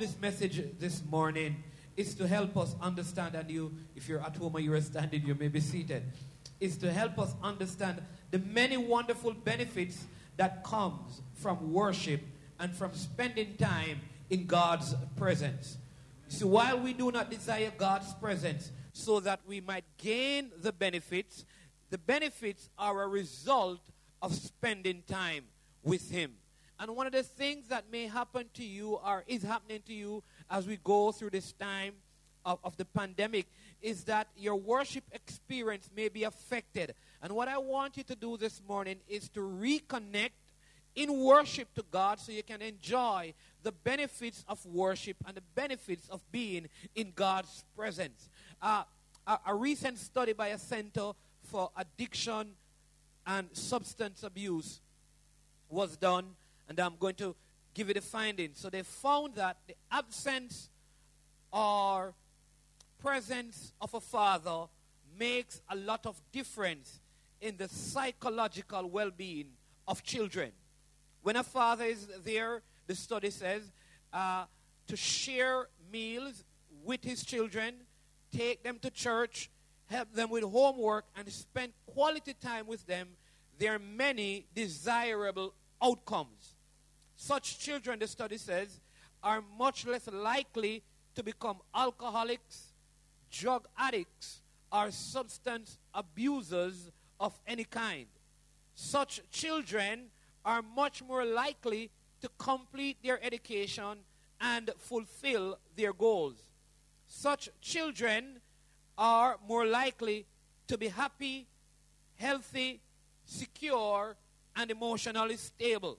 This message this morning is to help us understand, and you, if you're at home or you're standing, you may be seated, is to help us understand the many wonderful benefits that comes from worship and from spending time in God's presence. So while we do not desire God's presence so that we might gain the benefits, the benefits are a result of spending time with Him. And one of the things that may happen to you or is happening to you as we go through this time of, of the pandemic is that your worship experience may be affected. And what I want you to do this morning is to reconnect in worship to God so you can enjoy the benefits of worship and the benefits of being in God's presence. Uh, a, a recent study by a Center for Addiction and Substance Abuse was done and I'm going to give you the findings. So they found that the absence or presence of a father makes a lot of difference in the psychological well-being of children. When a father is there, the study says, uh, to share meals with his children, take them to church, help them with homework, and spend quality time with them, there are many desirable outcomes. Such children, the study says, are much less likely to become alcoholics, drug addicts, or substance abusers of any kind. Such children are much more likely to complete their education and fulfill their goals. Such children are more likely to be happy, healthy, secure, and emotionally stable.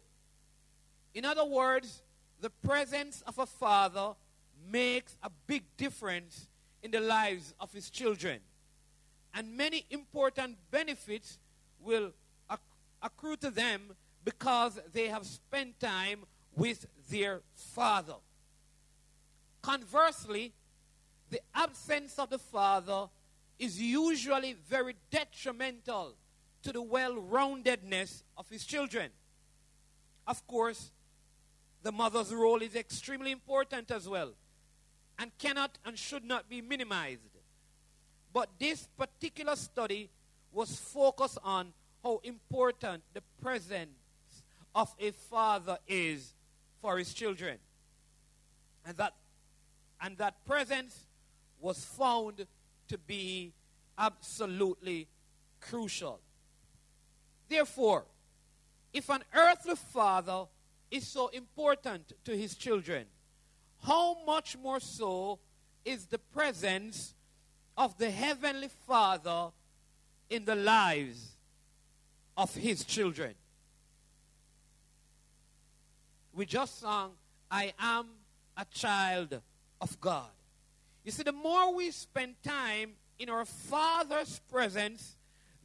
In other words, the presence of a father makes a big difference in the lives of his children. And many important benefits will accrue to them because they have spent time with their father. Conversely, the absence of the father is usually very detrimental to the well roundedness of his children. Of course, the mother's role is extremely important as well and cannot and should not be minimized. But this particular study was focused on how important the presence of a father is for his children. And that and that presence was found to be absolutely crucial. Therefore, if an earthly father is so important to his children, how much more so is the presence of the Heavenly Father in the lives of his children? We just sang, I am a child of God. You see, the more we spend time in our Father's presence,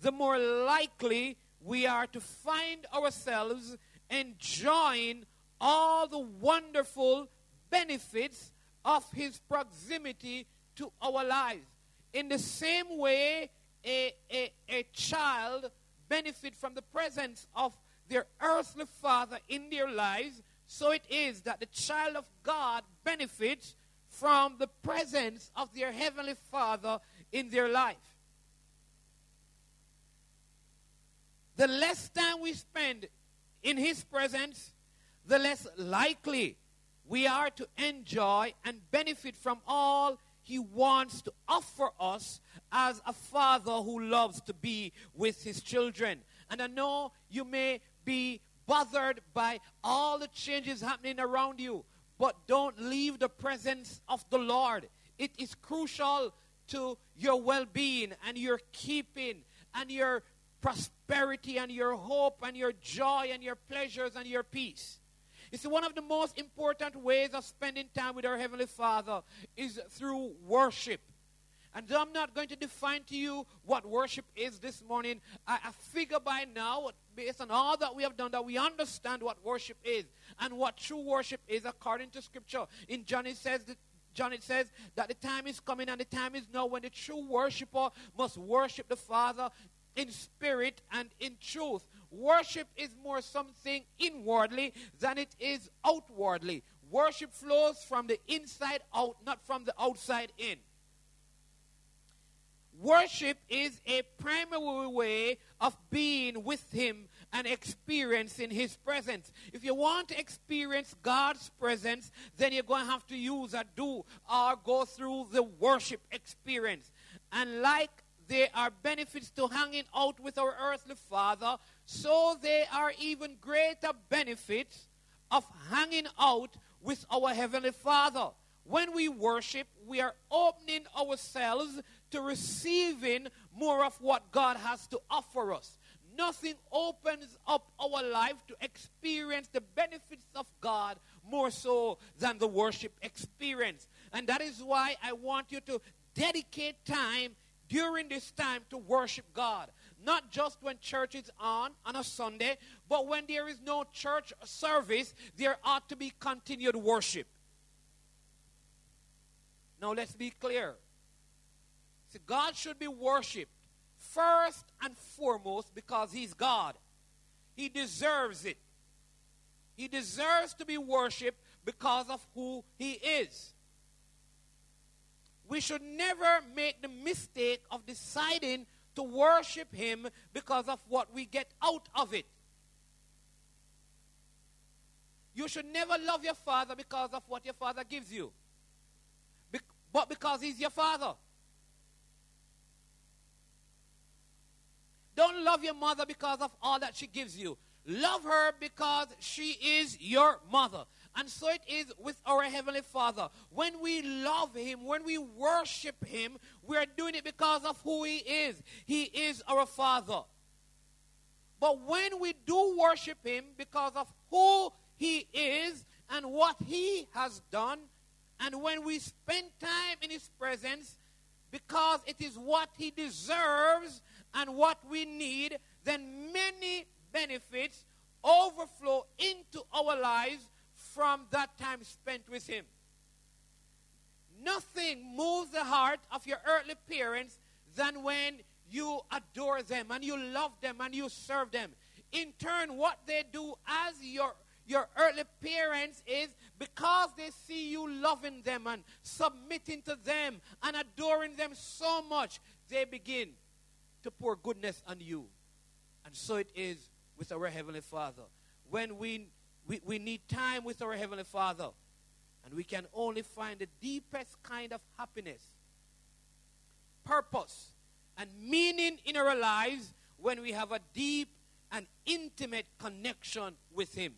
the more likely we are to find ourselves enjoying all the wonderful benefits of his proximity to our lives. In the same way, a, a, a child benefit from the presence of their earthly father in their lives, so it is that the child of God benefits from the presence of their heavenly father in their life. The less time we spend in His presence, the less likely we are to enjoy and benefit from all He wants to offer us as a father who loves to be with His children. And I know you may be bothered by all the changes happening around you, but don't leave the presence of the Lord. It is crucial to your well being and your keeping and your prosperity and your hope and your joy and your pleasures and your peace. It's one of the most important ways of spending time with our Heavenly Father is through worship. And I'm not going to define to you what worship is this morning. I, I, figure by now, based on all that we have done, that we understand what worship is and what true worship is according to Scripture. In John it says that John it says that the time is coming and the time is now when the true worshiper must worship the Father in spirit and in truth. Worship is more something inwardly than it is outwardly. Worship flows from the inside out, not from the outside in. Worship is a primary way of being with Him and experiencing His presence. If you want to experience God's presence, then you're going to have to use a do or go through the worship experience. And like there are benefits to hanging out with our earthly Father, so there are even greater benefits of hanging out with our Heavenly Father. When we worship, we are opening ourselves to receiving more of what God has to offer us. Nothing opens up our life to experience the benefits of God more so than the worship experience. And that is why I want you to dedicate time during this time to worship God. Not just when church is on on a Sunday, but when there is no church service, there ought to be continued worship. Now let's be clear. See, God should be worshiped first and foremost because He's God. He deserves it. He deserves to be worshiped because of who He is. We should never make the mistake of deciding to worship Him because of what we get out of it. You should never love your father because of what your father gives you, but because He's your father. Don't love your mother because of all that she gives you. Love her because she is your mother. And so it is with our Heavenly Father. When we love Him, when we worship Him, we are doing it because of who He is. He is our Father. But when we do worship Him because of who He is and what He has done, and when we spend time in His presence because it is what He deserves and what we need, then many benefits overflow into our lives from that time spent with Him. Nothing moves the heart of your earthly parents than when you adore them and you love them and you serve them. In turn, what they do as your your earthly parents is because they see you loving them and submitting to them and adoring them so much, they begin to pour goodness on you. And so it is with our Heavenly Father. When we, we, we need time with our Heavenly Father, and we can only find the deepest kind of happiness, purpose, and meaning in our lives when we have a deep and intimate connection with Him.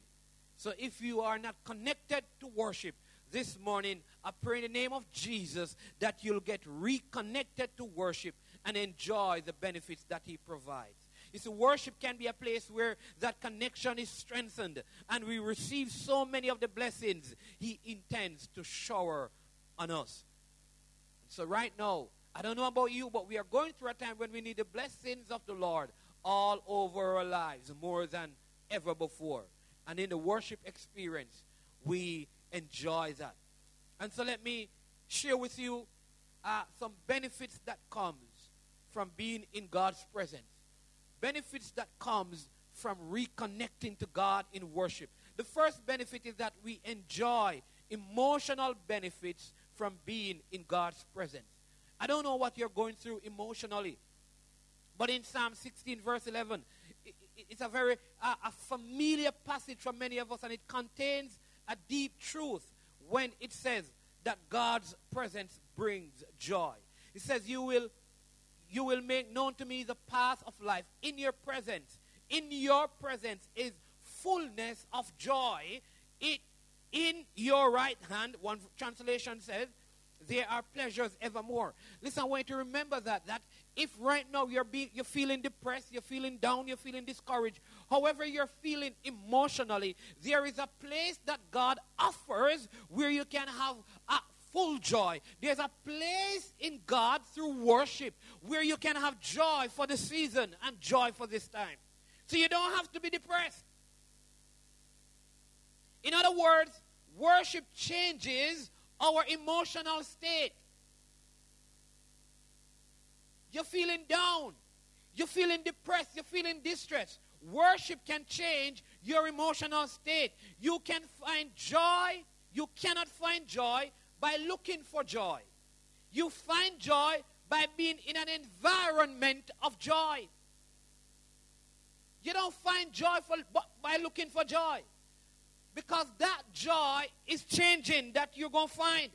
So if you are not connected to worship this morning, I pray in the name of Jesus that you'll get reconnected to worship and enjoy the benefits that He provides. You see, worship can be a place where that connection is strengthened and we receive so many of the blessings He intends to shower on us. So, right now, I don't know about you, but we are going through a time when we need the blessings of the Lord all over our lives more than ever before. And in the worship experience, we enjoy that. And so, let me share with you uh, some benefits that comes from being in God's presence. Benefits that comes from reconnecting to God in worship. The first benefit is that we enjoy emotional benefits from being in God's presence. I don't know what you're going through emotionally, but in Psalm 16, verse 11, it's a very a familiar passage for many of us, and it contains a deep truth when it says that God's presence brings joy. It says, You will you will make known to me the path of life. In your presence, in your presence is fullness of joy. It in your right hand, one translation says, there are pleasures evermore. Listen, I want you to remember that. That if right now you're being, you're feeling depressed, you're feeling down, you're feeling discouraged, however you're feeling emotionally, there is a place that God offers where you can have a full joy. There's a place in God through worship where you can have joy for the season and joy for this time. So you don't have to be depressed. In other words, worship changes our emotional state. You're feeling down. You're feeling depressed. You're feeling distressed. Worship can change your emotional state. You can find joy you cannot find joy by looking for joy. You find joy by being in an environment of joy. You don't find joy for, by looking for joy. Because that joy is changing that you're going to find.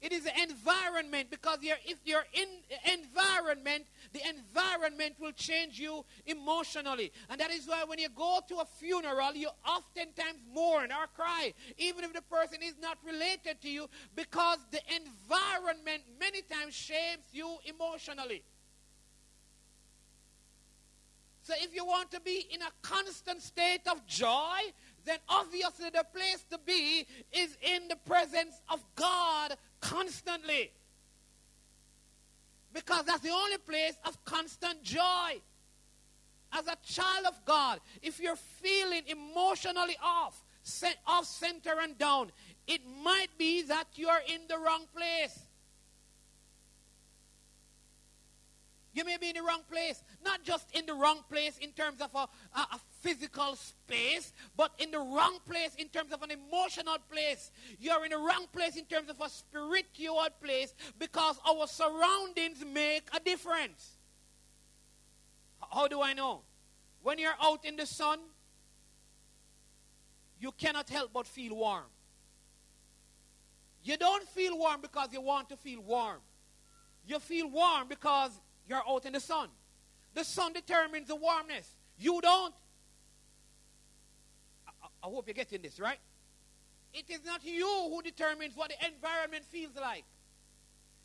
It is the environment because you're, if you're in environment, the environment will change you emotionally. And that is why when you go to a funeral, you oftentimes mourn or cry, even if the person is not related to you, because the environment many times shapes you emotionally. So if you want to be in a constant state of joy, then obviously the place to be is in the presence of God constantly. Because that's the only place of constant joy. As a child of God, if you're feeling emotionally off, off center and down, it might be that you're in the wrong place. You may be in the wrong place. Not just in the wrong place in terms of a, a, a, physical space, but in the wrong place in terms of an emotional place. You're in the wrong place in terms of a spiritual place because our surroundings make a difference. How do I know? When you're out in the sun, you cannot help but feel warm. You don't feel warm because you want to feel warm. You feel warm because you're out in the sun. The sun determines the warmness. You don't. I, hope you're getting this, right? It is not you who determines what the environment feels like.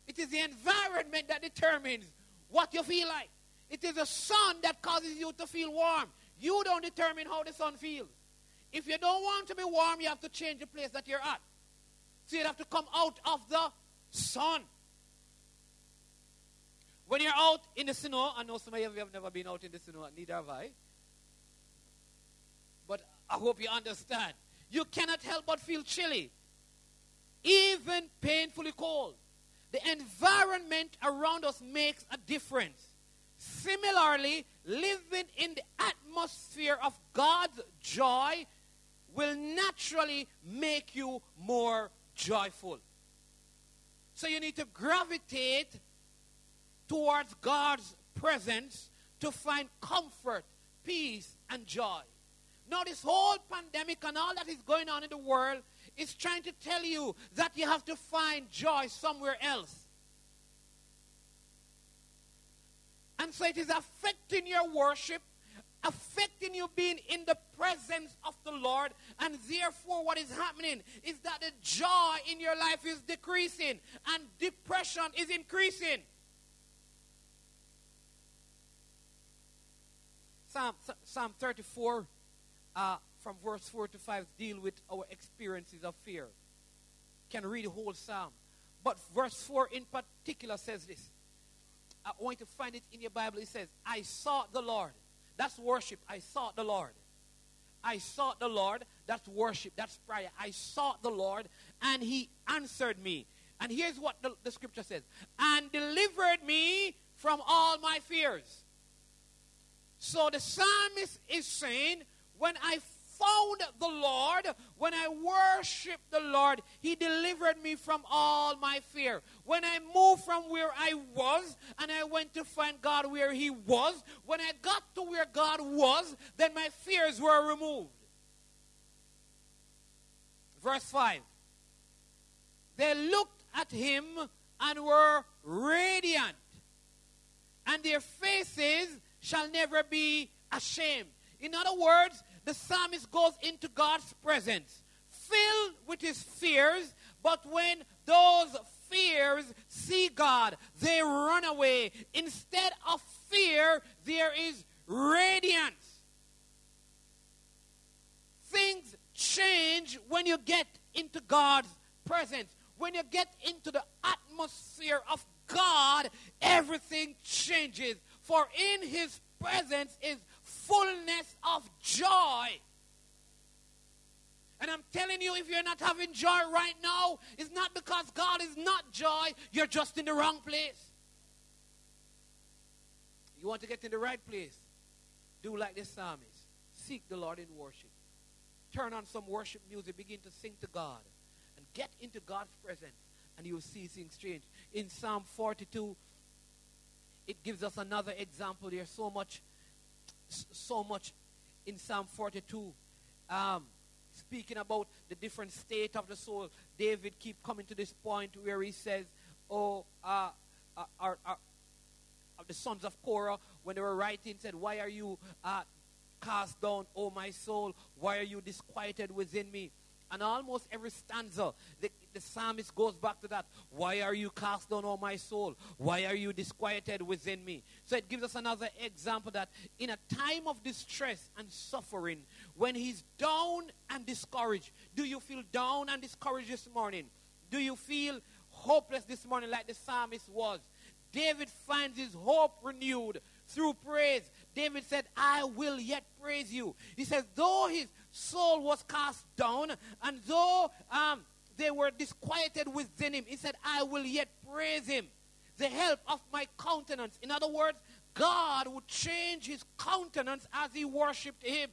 It is the environment that determines what you feel like. It is the sun that causes you to feel warm. You don't determine how the sun feels. If you don't want to be warm, you have to change the place that you're at. So you have to come out of the sun. When you're out in the snow, I know some of you have never been out in the snow, neither have I. I hope you understand. You cannot help but feel chilly, even painfully cold. The environment around us makes a difference. Similarly, living in the atmosphere of God's joy will naturally make you more joyful. So you need to gravitate towards God's presence to find comfort, peace, and joy. Now, this whole pandemic and all that is going on in the world is trying to tell you that you have to find joy somewhere else. And so it is affecting your worship, affecting you being in the presence of the Lord. And therefore, what is happening is that the joy in your life is decreasing and depression is increasing. Psalm, Psalm 34, uh, from verse 4 to 5, deal with our experiences of fear. Can read the whole psalm. But verse 4 in particular says this. I want you to find it in your Bible. It says, I sought the Lord. That's worship. I sought the Lord. I sought the Lord. That's worship. That's prayer. I sought the Lord, and he answered me. And here's what the, the scripture says and delivered me from all my fears. So the psalmist is saying, when I found the Lord, when I worshiped the Lord, He delivered me from all my fear. When I moved from where I was and I went to find God where He was, when I got to where God was, then my fears were removed. Verse 5 They looked at Him and were radiant, and their faces shall never be ashamed. In other words, the psalmist goes into God's presence, filled with his fears, but when those fears see God, they run away. Instead of fear, there is radiance. Things change when you get into God's presence. When you get into the atmosphere of God, everything changes. For in his presence is fullness of joy. And I'm telling you, if you're not having joy right now, it's not because God is not joy, you're just in the wrong place. You want to get in the right place? Do like the psalmist. Seek the Lord in worship. Turn on some worship music, begin to sing to God. And get into God's presence and you will see things change. In Psalm 42, it gives us another example. There's so much, so much in Psalm 42. Um, speaking about the different state of the soul, David keep coming to this point where he says, "Oh, uh, uh, uh, uh the sons of Korah, when they were writing, said, "Why are you uh, cast down, O my soul? Why are you disquieted within me?" And almost every stanza, the, the psalmist goes back to that. Why are you cast down, O my soul? Why are you disquieted within me? So it gives us another example that in a time of distress and suffering, when he's down and discouraged, do you feel down and discouraged this morning? Do you feel hopeless this morning like the psalmist was? David finds his hope renewed through praise. David said, I will yet praise you. He says, though his soul was cast down, and though um, they were disquieted within him, he said, I will yet praise him. The help of my countenance. In other words, God would change his countenance as he worshiped him,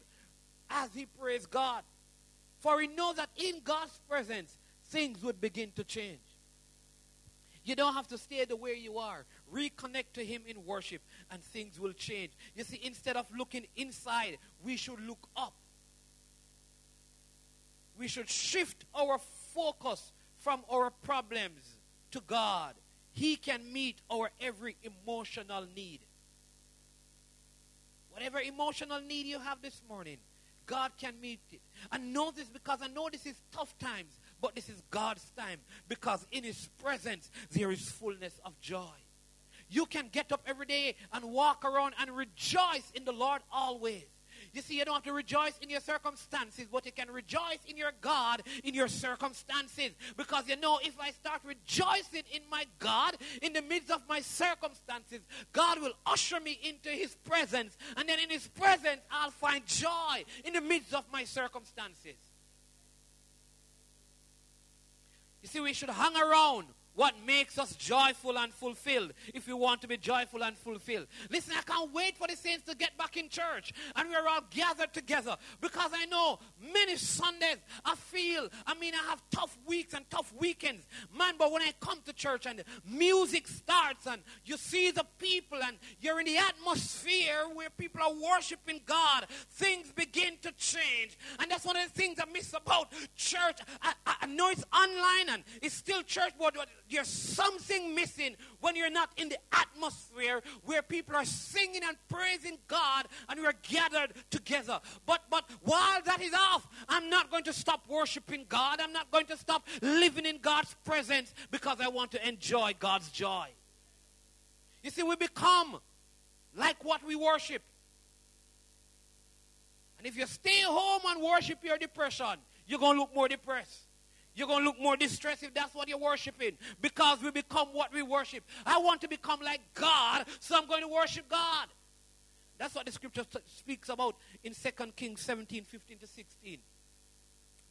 as he praised God. For he knows that in God's presence, things would begin to change. You don't have to stay the way you are. Reconnect to Him in worship, and things will change. You see, instead of looking inside, we should look up we should shift our focus from our problems to God. He can meet our every emotional need. Whatever emotional need you have this morning, God can meet it. I know this because I know this is tough times, but this is God's time because in His presence there is fullness of joy. You can get up every day and walk around and rejoice in the Lord always. You see, you don't have to rejoice in your circumstances, but you can rejoice in your God in your circumstances. Because you know, if I start rejoicing in my God in the midst of my circumstances, God will usher me into His presence. And then in His presence, I'll find joy in the midst of my circumstances. You see, we should hang around what makes us joyful and fulfilled if we want to be joyful and fulfilled. Listen, I can't wait for the saints to get back in church and we're all gathered together because I know many Sundays I feel, I mean, I have tough weeks and tough weekends. Man, but when I come to church and music starts and you see the people and you're in the atmosphere where people are worshiping God, things begin to change. And that's one of the things I miss about church. I, I, know it's online and it's still church, but there's something missing when you're not in the atmosphere where people are singing and praising God and we're gathered together. But but while that is off, I'm not going to stop worshiping God. I'm not going to stop living in God's presence because I want to enjoy God's joy. You see, we become like what we worship. And if you stay home and worship your depression, you're going to look more depressed. You're going to look more distressed if that's what you're worshiping because we become what we worship. I want to become like God, so I'm going to worship God. That's what the scripture speaks about in 2 Kings 17 15 to 16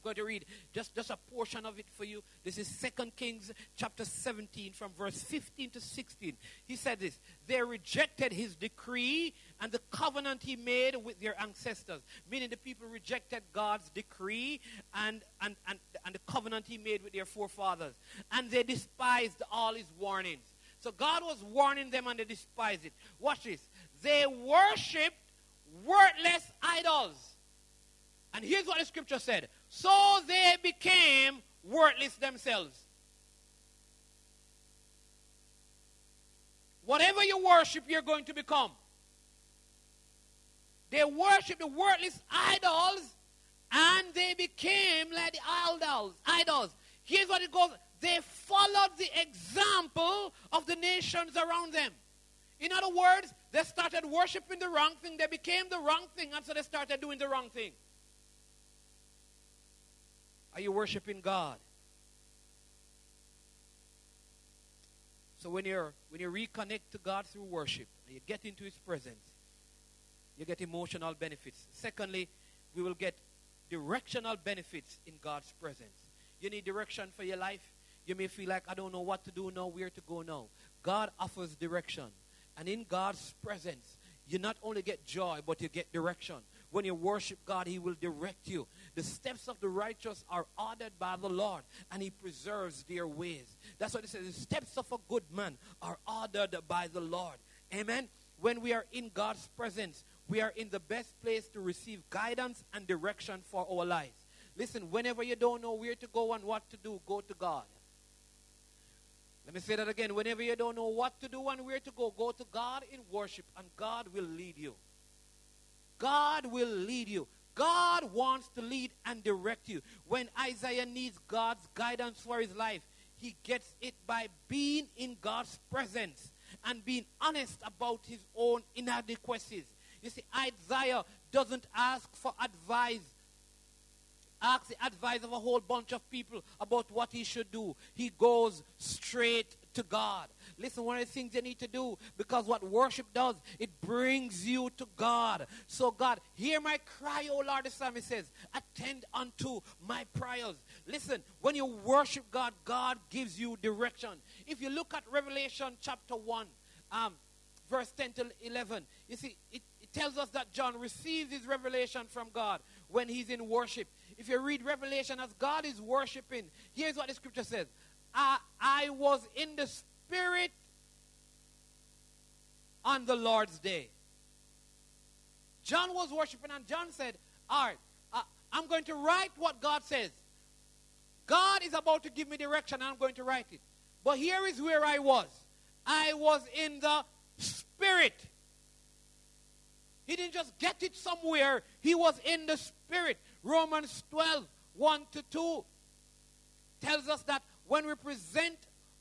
going to read just, just a portion of it for you. This is Second Kings chapter 17 from verse 15 to 16. He said this They rejected his decree and the covenant he made with their ancestors, meaning the people rejected God's decree and, and, and, and the covenant he made with their forefathers. And they despised all his warnings. So God was warning them and they despised it. Watch this. They worshipped worthless idols. And here's what the scripture said so they became worthless themselves. Whatever you worship, you're going to become. They worship the worthless idols and they became like the idols. Idols. Here's what it goes. They followed the example of the nations around them. In other words, they started worshiping the wrong thing. They became the wrong thing, and so they started doing the wrong thing. Are you worshiping God? So when you're when you reconnect to God through worship, you get into His presence, you get emotional benefits. Secondly, we will get directional benefits in God's presence. You need direction for your life. You may feel like I don't know what to do now, where to go now. God offers direction. And in God's presence, you not only get joy, but you get direction. When you worship God, He will direct you. The steps of the righteous are ordered by the Lord, and He preserves their ways. That's what it says. The steps of a good man are ordered by the Lord. Amen. When we are in God's presence, we are in the best place to receive guidance and direction for our lives. Listen, whenever you don't know where to go and what to do, go to God. Let me say that again. Whenever you don't know what to do and where to go, go to God in worship, and God will lead you. God will lead you. God wants to lead and direct you. When Isaiah needs God's guidance for his life, he gets it by being in God's presence and being honest about his own inadequacies. You see, Isaiah doesn't ask for advice, ask the advice of a whole bunch of people about what he should do. He goes straight to God. Listen, one of the things you need to do, because what worship does, it brings you to God. So, God, hear my cry, O Lord, the psalmist says, attend unto my prayers. Listen, when you worship God, God gives you direction. If you look at Revelation chapter 1, um, verse 10 to 11, you see, it, it tells us that John receives his revelation from God when he's in worship. If you read Revelation as God is worshiping, here's what the scripture says I, I was in the Spirit on the Lord's day. John was worshiping, and John said, All right, uh, I'm going to write what God says. God is about to give me direction, and I'm going to write it. But here is where I was I was in the Spirit. He didn't just get it somewhere, he was in the Spirit. Romans 12 1 to 2 tells us that when we present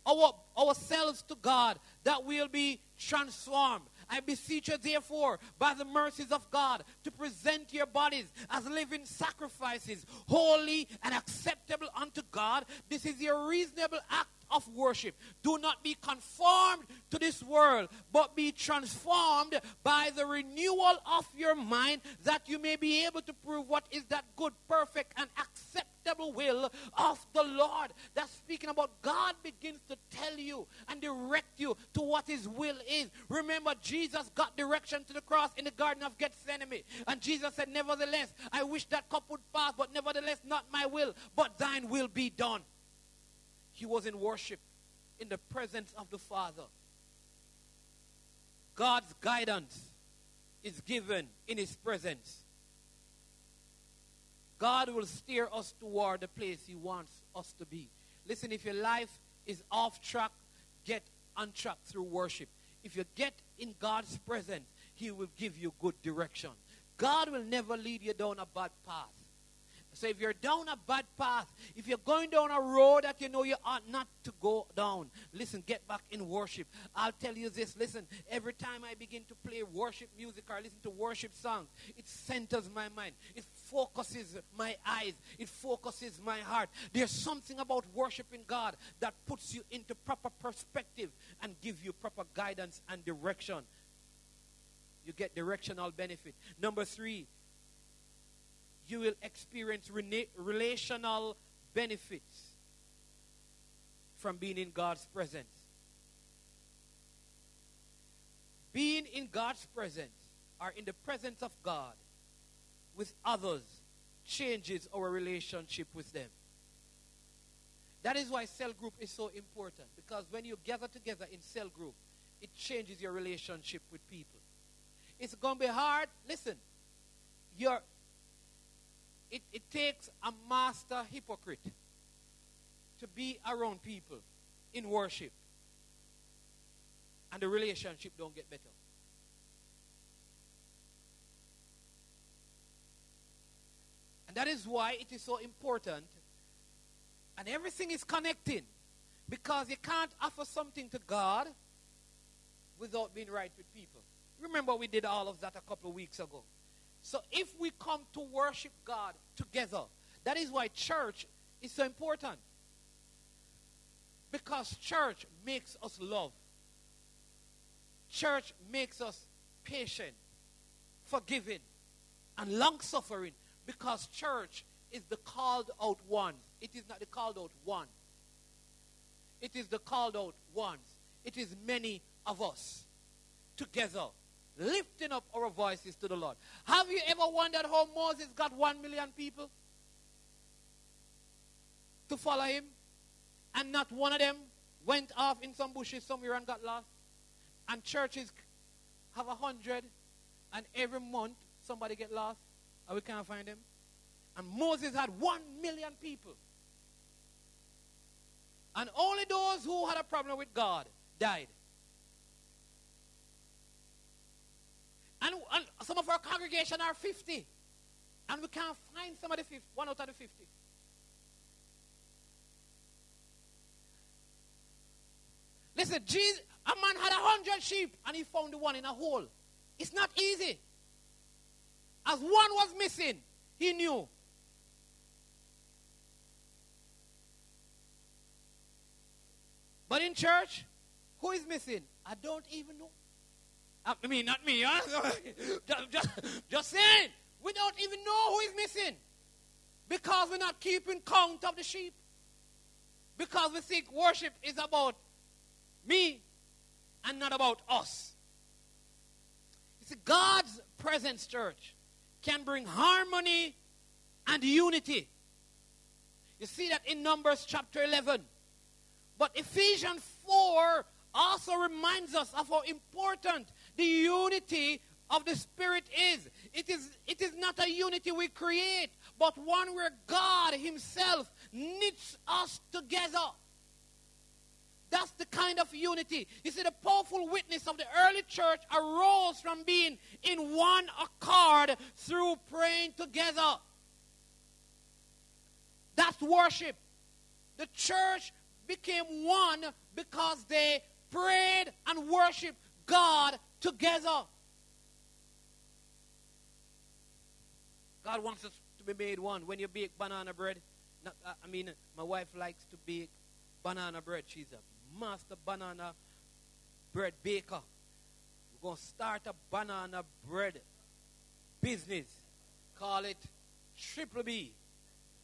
our, ourselves to God, that we'll be transformed. I beseech you, therefore, by the mercies of God, to present your bodies as living sacrifices, holy and acceptable unto God. This is your reasonable act of worship. Do not be conformed to this world, but be transformed by the renewal of your mind, that you may be able to prove what is that good, perfect, and acceptable will of the Lord. That's speaking about God begins to tell you and direct you to what His will is. Remember, Jesus got direction to the cross in the Garden of Gethsemane, and Jesus said, Nevertheless, I wish that cup would pass, but nevertheless, not my will, but thine will be done. He was in worship in the presence of the Father. God's guidance is given in His presence. God will steer us toward the place He wants us to be. Listen, if your life is off track, get on track through worship. If you get in God's presence, He will give you good direction. God will never lead you down a bad path. So if you're down a bad path, if you're going down a road that you know you ought not to go down, listen, get back in worship. I'll tell you this, listen, every time I begin to play worship music or listen to worship songs, it centers my mind. It focuses my eyes. It focuses my heart. There's something about worshiping God that puts you into proper perspective and give you proper guidance and direction. You get directional benefit. Number three, you will experience relational benefits from being in God's presence. Being in God's presence or in the presence of God with others changes our relationship with them. That is why cell group is so important because when you gather together in cell group, it changes your relationship with people. It's going to be hard. Listen, your it, it takes a master hypocrite to be around people in worship. And the relationship don't get better. And that is why it is so important. And everything is connecting. Because you can't offer something to God without being right with people. Remember, we did all of that a couple of weeks ago. So if we come to worship God together, that is why church is so important. Because church makes us love. Church makes us patient, forgiving, and long suffering. Because church is the called out one. It is not the called out one. It is the called out ones. It is many of us together lifting up our voices to the Lord. Have you ever wondered how Moses got one million people to follow him? And not one of them went off in some bushes somewhere and got lost? And churches have a hundred, and every month somebody get lost, and we can't find them. And Moses had one million people. And only those who had a problem with God died. And, and some of our congregation are 50. And we can't find some of the 50, one out of the 50. Listen, Jesus, a man had a hundred sheep and he found the one in a hole. It's not easy. As one was missing, he knew. But in church, who is missing? I don't even know. Uh, I mean, not me, huh? just, just, just saying. We don't even know who is missing. Because we're not keeping count of the sheep. Because we think worship is about me and not about us. You see, God's presence, church, can bring harmony and unity. You see that in Numbers chapter 11. But Ephesians 4 also reminds us of how important the unity of the Spirit is. It is, it is not a unity we create, but one where God Himself knits us together. That's the kind of unity. You see, the powerful witness of the early church arose from being in one accord through praying together. That's worship. The church became one because they prayed and worshiped God together. God wants us to be made one. When you bake banana bread, not, uh, I mean, my wife likes to bake banana bread. She's a master banana bread baker. We're going to start a banana bread business. Call it Triple B.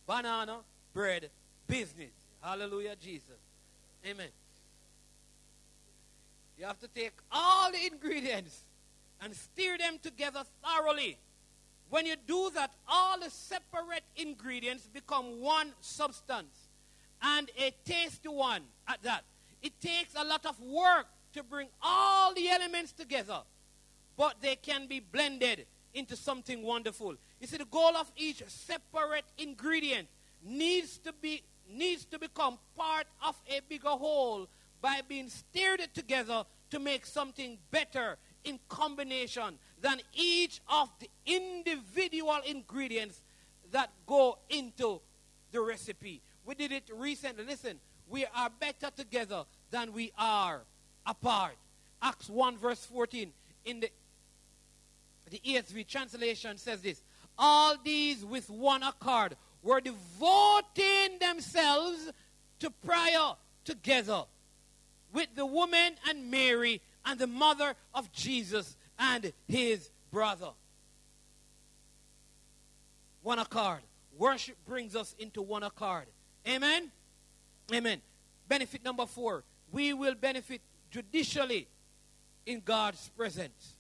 Banana bread business. Hallelujah, Jesus. Amen. You have to take all the ingredients and stir them together thoroughly. When you do that, all the separate ingredients become one substance and a tasty one at that. It takes a lot of work to bring all the elements together, but they can be blended into something wonderful. You see, the goal of each separate ingredient needs to be needs to become part of a bigger whole by being stirred together to make something better in combination than each of the individual ingredients that go into the recipe. We did it recently. Listen, we are better together than we are apart. Acts 1, verse 14, in the, the ESV translation says this All these with one accord were devoting themselves to prayer together with the woman and Mary and the mother of Jesus and his brother. One accord. Worship brings us into one accord. Amen? Amen. Benefit number four we will benefit judicially in God's presence.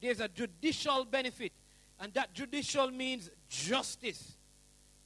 There's a judicial benefit, and that judicial means justice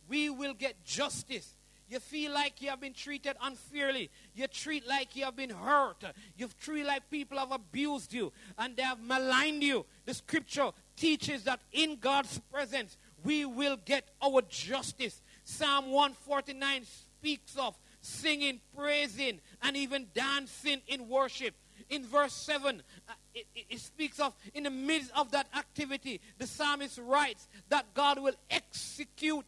we will get justice. You feel like you have been treated unfairly. You treat like you have been hurt. You treat like people have abused you and they have maligned you. The scripture teaches that in God's presence we will get our justice. Psalm 149 speaks of singing, praising, and even dancing in worship. In verse 7, uh, it, it, speaks of in the midst of that activity, the psalmist writes that God will execute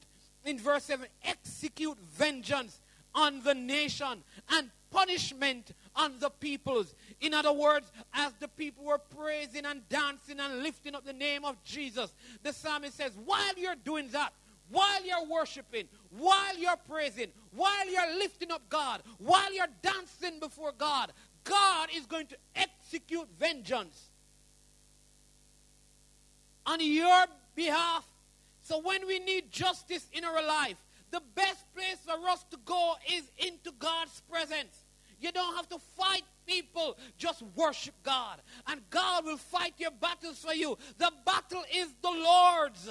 in verse 7 execute vengeance on the nation and punishment on the peoples. In other words, as the people were praising and dancing and lifting up the name of Jesus, the psalmist says, while you're doing that, while you're worshiping, while you're praising, while you're lifting up God, while you're dancing before God, God is going to execute vengeance on your behalf so when we need justice in our life, the best place for us to go is into God's presence. You don't have to fight people. Just worship God. And God will fight your battles for you. The battle is the Lord's.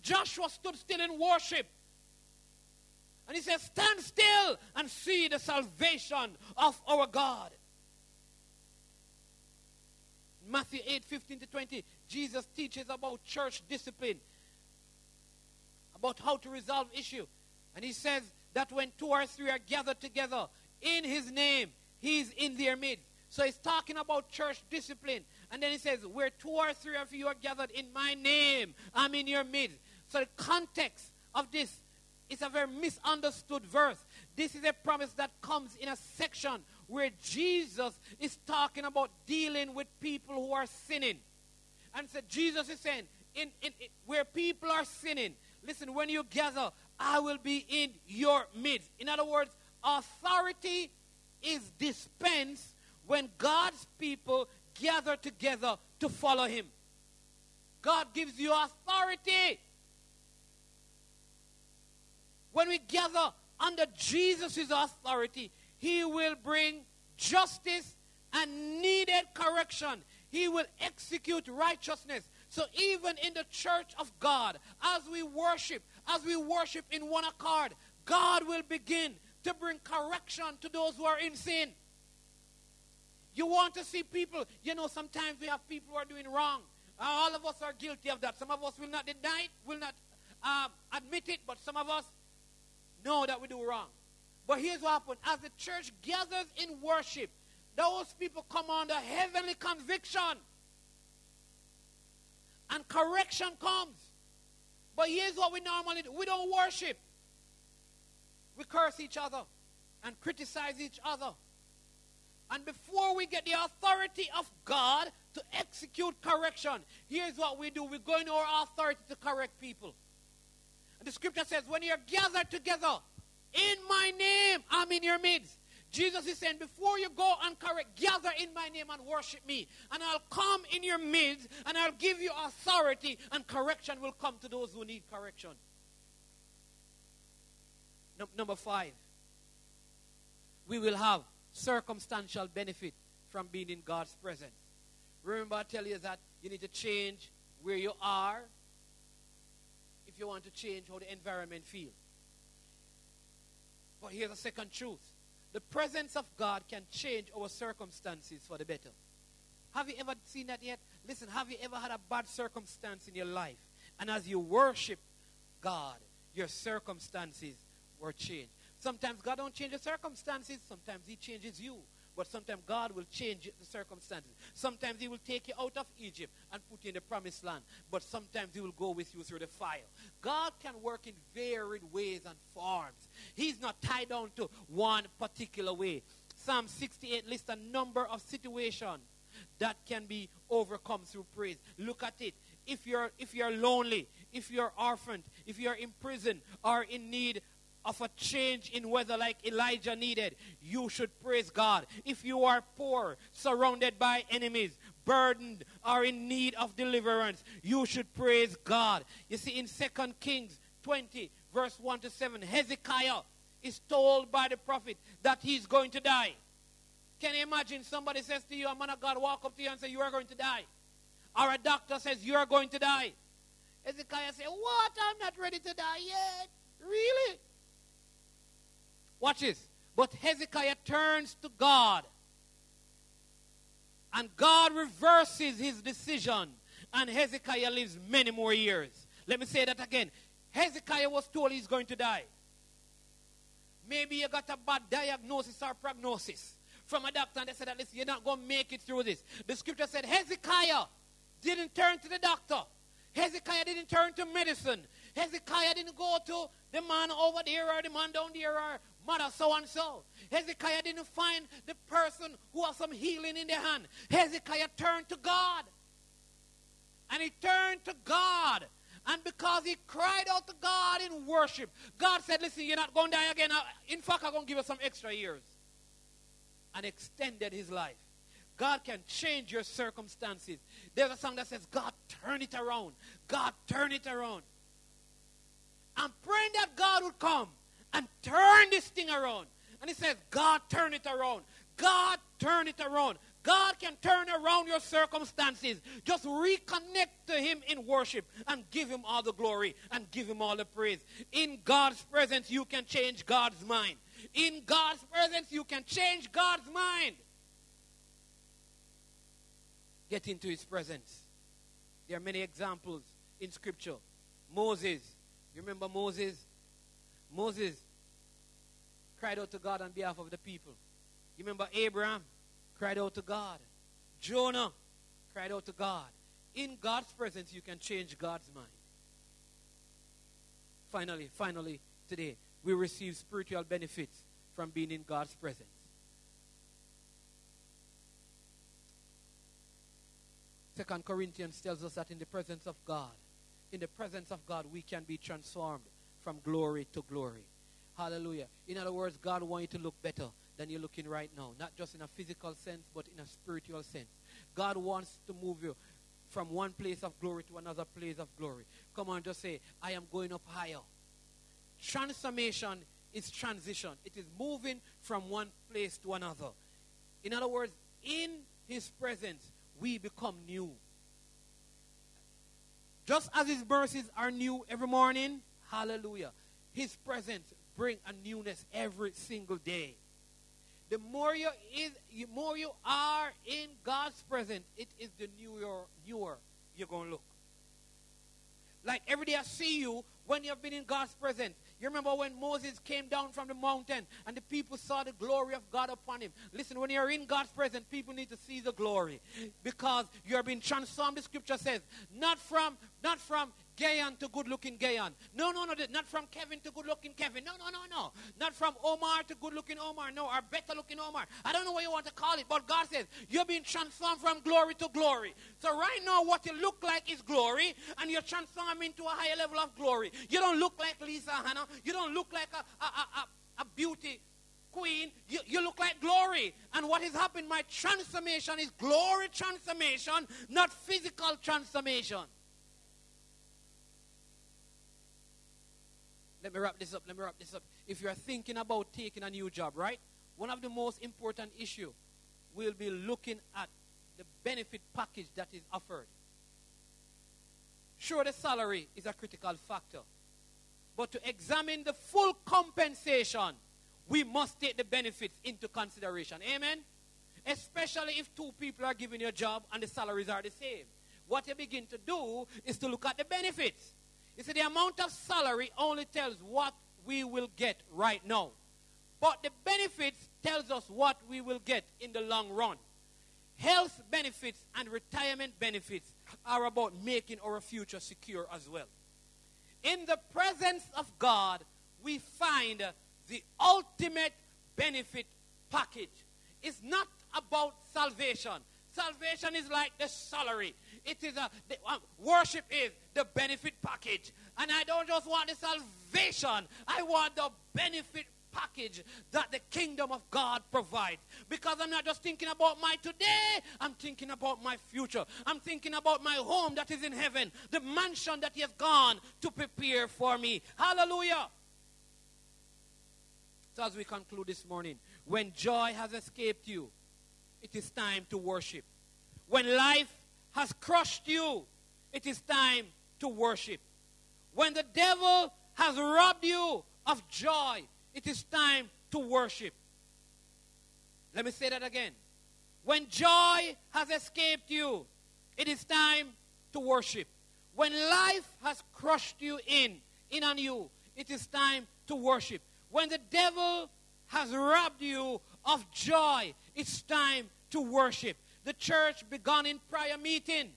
Joshua stood still in worship. And he says, Stand still and see the salvation of our God. Matthew 8 15 to 20, Jesus teaches about church discipline, about how to resolve issue. And he says that when two or three are gathered together in his name, he's in their midst. So he's talking about church discipline. And then he says, Where two or three of you are gathered in my name, I'm in your midst. So the context of this is a very misunderstood verse. This is a promise that comes in a section where Jesus is talking about dealing with people who are sinning. And so Jesus is saying, in, in, in, where people are sinning, listen, when you gather, I will be in your midst. In other words, authority is dispensed when God's people gather together to follow him. God gives you authority. When we gather under Jesus' authority, he will bring justice and needed correction. He will execute righteousness. So even in the church of God, as we worship, as we worship in one accord, God will begin to bring correction to those who are in sin. You want to see people, you know, sometimes we have people who are doing wrong. All of us are guilty of that. Some of us will not deny it, will not uh, admit it, but some of us know that we do wrong. But here's what happens As the church gathers in worship, those people come under heavenly conviction. And correction comes. But here's what we normally do. We don't worship. We curse each other and criticize each other. And before we get the authority of God to execute correction, here's what we do. We go into our authority to correct people. And the scripture says, when you're gathered together in my name, I'm in your midst. Jesus is saying, before you go and correct, gather in my name and worship me. And I'll come in your midst and I'll give you authority, and correction will come to those who need correction. No, number five, we will have circumstantial benefit from being in God's presence. Remember, I tell you that you need to change where you are if you want to change how the environment feels. But here's a second truth the presence of God can change our circumstances for the better. Have you ever seen that yet? Listen, have you ever had a bad circumstance in your life? And as you worship God, your circumstances were changed. Sometimes God don't change the circumstances, sometimes He changes you. But sometimes God will change the circumstances. Sometimes He will take you out of Egypt and put you in the promised land. But sometimes He will go with you through the fire. God can work in varied ways and forms. He's not tied down to one particular way. Psalm 68 lists a number of situations that can be overcome through praise. Look at it. If you're if you're lonely, if you're orphaned, if you're in prison or in need of a change in weather like Elijah needed, you should praise God. If you are poor, surrounded by enemies, burdened, or in need of deliverance, you should praise God. You see, in 2 Kings 20, verse 1 to 7, Hezekiah is told by the prophet that he's going to die. Can you imagine somebody says to you, a man of God walk up to you and say, You are going to die? Or a doctor says, You are going to die. Hezekiah says, What? I'm not ready to die yet. Really? Watch this. But Hezekiah turns to God. And God reverses his decision. And Hezekiah lives many more years. Let me say that again. Hezekiah was told he's going to die. Maybe you got a bad diagnosis or prognosis from a doctor and they said listen, you're not going to make it through this. The scripture said Hezekiah didn't turn to the doctor. Hezekiah didn't turn to medicine. Hezekiah didn't go to the man over there or the man down there or mother so and so. Hezekiah didn't find the person who has some healing in their hand. Hezekiah turned to God. And he turned to God. And because he cried out to God in worship, God said, Listen, you're not going to die again. In fact, I'm going to give you some extra years. And extended his life. God can change your circumstances. There's a song that says, God, turn it around. God, turn it around. I'm praying that God would come and turn this thing around And he says, God turn it around. God turn it around. God can turn around your circumstances. Just reconnect to Him in worship and give Him all the glory and give Him all the praise. In God's presence, you can change God's mind. In God's presence, you can change God's mind. Get into His presence. There are many examples in Scripture. Moses, you remember Moses? Moses cried out to God on behalf of the people. You remember Abraham cried out to God. Jonah cried out to God. In God's presence, you can change God's mind. Finally, finally, today, we receive spiritual benefits from being in God's presence. Second Corinthians tells us that in the presence of God, in the presence of God, we can be transformed from glory to glory. Hallelujah. In other words, God wants you to look better than you're looking right now. Not just in a physical sense, but in a spiritual sense. God wants to move you from one place of glory to another place of glory. Come on, just say, I am going up higher. Transformation is transition, it is moving from one place to another. In other words, in His presence, we become new. Just as His mercies are new every morning, hallelujah, His presence bring a newness every single day. The more you is, the more you are in God's presence, it is the newer, newer you're going to look. Like every day I see you when you've been in God's presence. You remember when Moses came down from the mountain and the people saw the glory of God upon him. Listen, when you're in God's presence, people need to see the glory because you're being transformed. The scripture says, not from, not from Gayan to good looking Gayan. No, no, no, not from Kevin to good looking Kevin. No, no, no, no. Not from Omar to good looking Omar. No, or better looking Omar. I don't know what you want to call it, but God says you're being transformed from glory to glory. So right now, what you look like is glory, and you're transformed into a higher level of glory. You don't look like Lisa Hanna. You don't look like a, a, a, a beauty queen, you, you, look like glory. And what has happened, my transformation is glory transformation, not physical transformation. Let me wrap this up. Let me wrap this up. If you're thinking about taking a new job, right? One of the most important issue will be looking at the benefit package that is offered. Sure, the salary is a critical factor. But to examine the full compensation, we must take the benefits into consideration. Amen? Especially if two people are giving you a job and the salaries are the same. What you begin to do is to look at the benefits. You see, the amount of salary only tells what we will get right now. But the benefits tells us what we will get in the long run. Health benefits and retirement benefits are about making our future secure as well. In the presence of God, we find the ultimate benefit package. It's not about salvation. Salvation is like the salary. It is a the, uh, worship is the benefit package. And I don't just want the salvation, I want the benefit package that the kingdom of God provides. Because I'm not just thinking about my today, I'm thinking about my future. I'm thinking about my home that is in heaven, the mansion that He has gone to prepare for me. Hallelujah. So, as we conclude this morning, when joy has escaped you, it is time to worship. When life has crushed you, it is time to worship. When the devil has robbed you of joy, it is time to worship. Let me say that again. When joy has escaped you, it is time to worship. When life has crushed you in, in on you, it is time to worship. When the devil has robbed you of joy, it's time to worship. The church began in prayer meeting.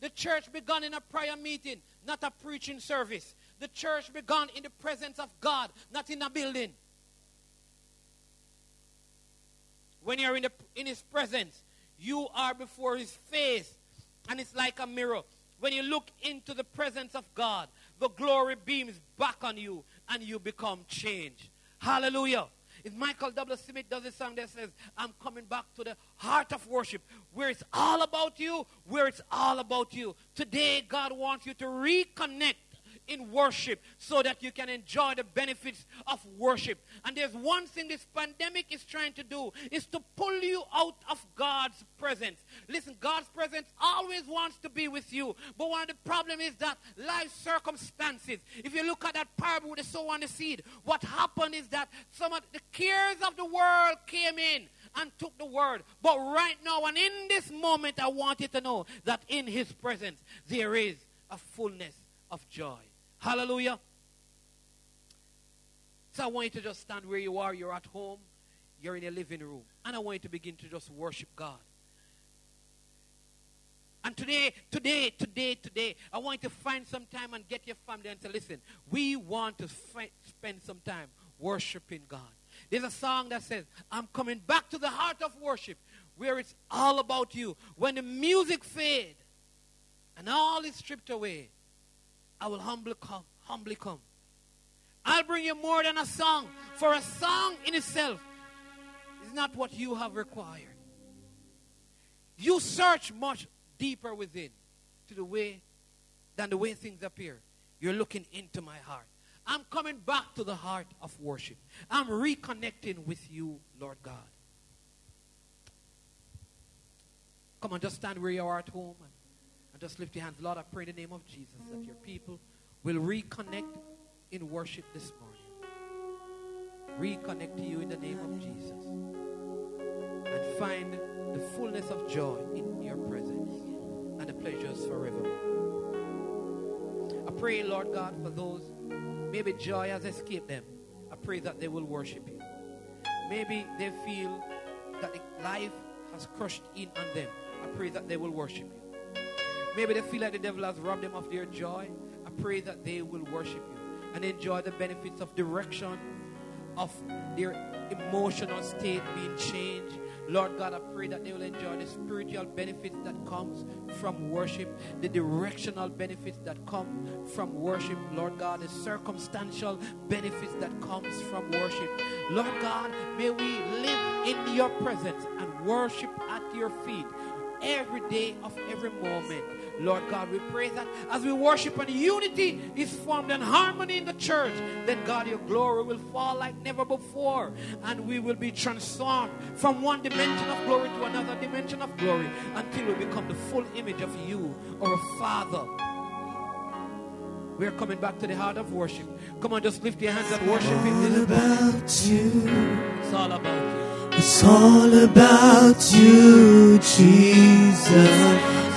The church began in a prayer meeting, not a preaching service. The church began in the presence of God, not in a building. When you're in, the, in His presence, you are before His face, and it's like a mirror. When you look into the presence of God, the glory beams back on you, and you become changed. Hallelujah. If Michael W. Smith does a song that says, I'm coming back to the heart of worship, where it's all about you, where it's all about you. Today, God wants you to reconnect in worship so that you can enjoy the benefits of worship. And there's one thing this pandemic is trying to do is to pull you out of God's presence. Listen, God's presence always wants to be with you. But one of the problem is that life circumstances. If you look at that parable with the sower and the seed, what happened is that some of the cares of the world came in and took the word. But right now and in this moment, I want you to know that in his presence there is a fullness of joy. Hallelujah. So I want you to just stand where you are. You're at home, you're in a living room. And I want you to begin to just worship God. And today, today, today, today, I want you to find some time and get your family and say, listen, we want to fi- spend some time worshiping God. There's a song that says, I'm coming back to the heart of worship where it's all about you. When the music fades and all is stripped away, I will humbly come, humbly come. I'll bring you more than a song, for a song in itself is not what you have required. You search much deeper within to the way than the way things appear. You're looking into my heart. I'm coming back to the heart of worship. I'm reconnecting with you, Lord God. Come on, just stand where you are at home and, just lift your hands. Lord, I pray in the name of Jesus that your people will reconnect in worship this morning. Reconnect to you in the name of Jesus. And find the fullness of joy in your presence and the pleasures forever. I pray, Lord God, for those maybe joy has escaped them. I pray that they will worship you. Maybe they feel that life has crushed in on them. I pray that they will worship you. Maybe they feel like the devil has robbed them of their joy. I pray that they will worship you and enjoy the benefits of direction, of their emotional state being changed. Lord God, I pray that they will enjoy the spiritual benefits that comes from worship, the directional benefits that come from worship. Lord God, the circumstantial benefits that comes from worship. Lord God, may we live in your presence and worship at your feet every day of every moment. Lord God, we pray that as we worship and unity is formed and harmony in the church, then God, your glory will fall like never before. And we will be transformed from one dimension of glory to another dimension of glory until we become the full image of you, our Father. We're coming back to the heart of worship. Come on, just lift your hands and worship Him. About you. It's all about you. It's all about you, Jesus.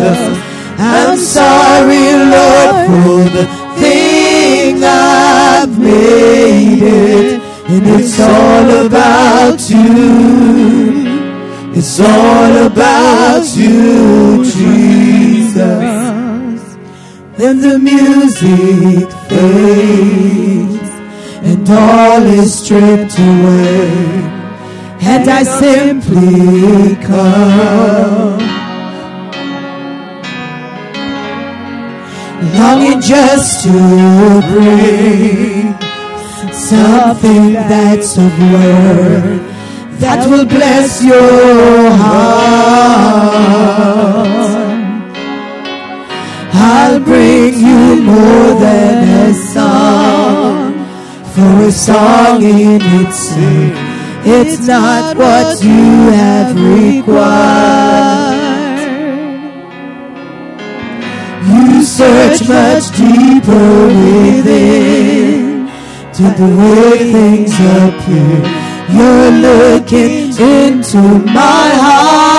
I'm sorry, Lord, for the thing I've made it. And it's all about you. It's all about you, Jesus. Then the music fades and all is stripped away and I simply come. Longing just to bring something that's of worth that will bless your heart. I'll bring you more than a song, for a song in itself it's not what you have required. Search much deeper within to the way things appear. You're looking into my heart.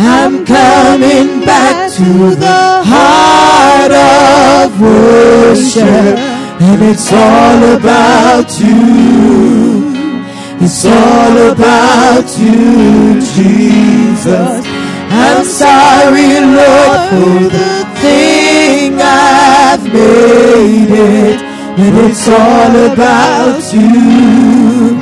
I'm coming back to the heart of worship. And it's all about you. It's all about you, Jesus. I'm sorry, Lord, for the thing I've made it. But it's all about you.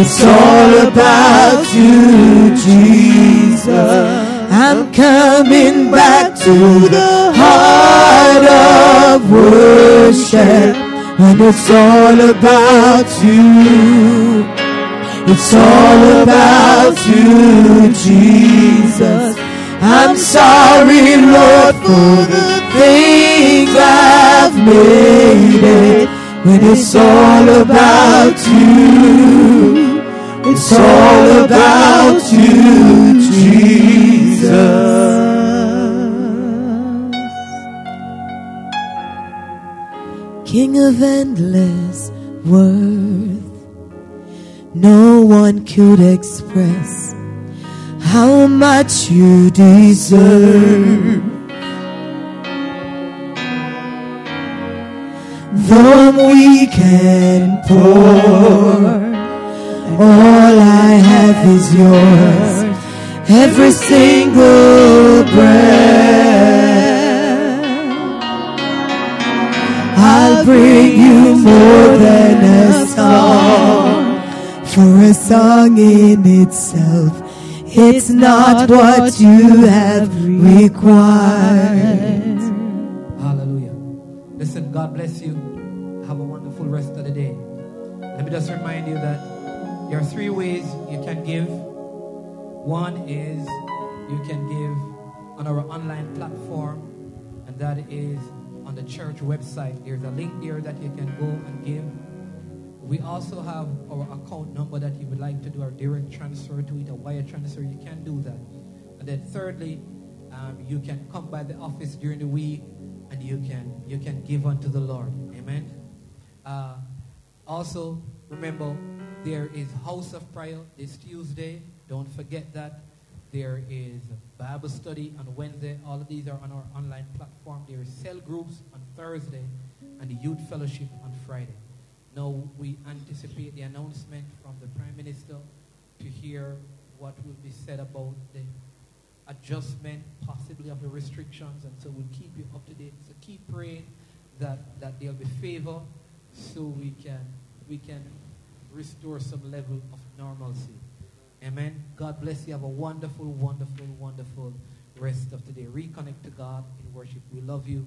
It's all about you, Jesus. I'm coming back to the heart of worship. And it's all about you. It's all about you, Jesus. I'm sorry, Lord, for the things I've made it. When it's all about you. It's all about you, Jesus. King of endless worth, no one could express how much you deserve. The weekend pour, all I have is yours, every single breath. I'll bring you more than a song, for a song in itself. It's not what you have required. Hallelujah. Listen, God bless you. Have a wonderful rest of the day. Let me just remind you that there are three ways you can give. One is you can give on our online platform, and that is on the church website. There's a link there that you can go and give. We also have our account number that you would like to do our direct transfer to it, a wire transfer. You can do that. And then thirdly, um, you can come by the office during the week and you can you can give unto the Lord. Amen. Uh, also, remember there is House of Prayer this Tuesday. Don't forget that. There is Bible study on Wednesday. All of these are on our online platform. There is cell groups on Thursday and the youth fellowship on Friday. Now we anticipate the announcement from the Prime Minister to hear what will be said about the adjustment possibly of the restrictions and so we'll keep you up to date. So keep praying that, that there'll be favor so we can we can restore some level of normalcy. Amen. God bless you. Have a wonderful, wonderful, wonderful rest of the day. Reconnect to God in worship. We love you.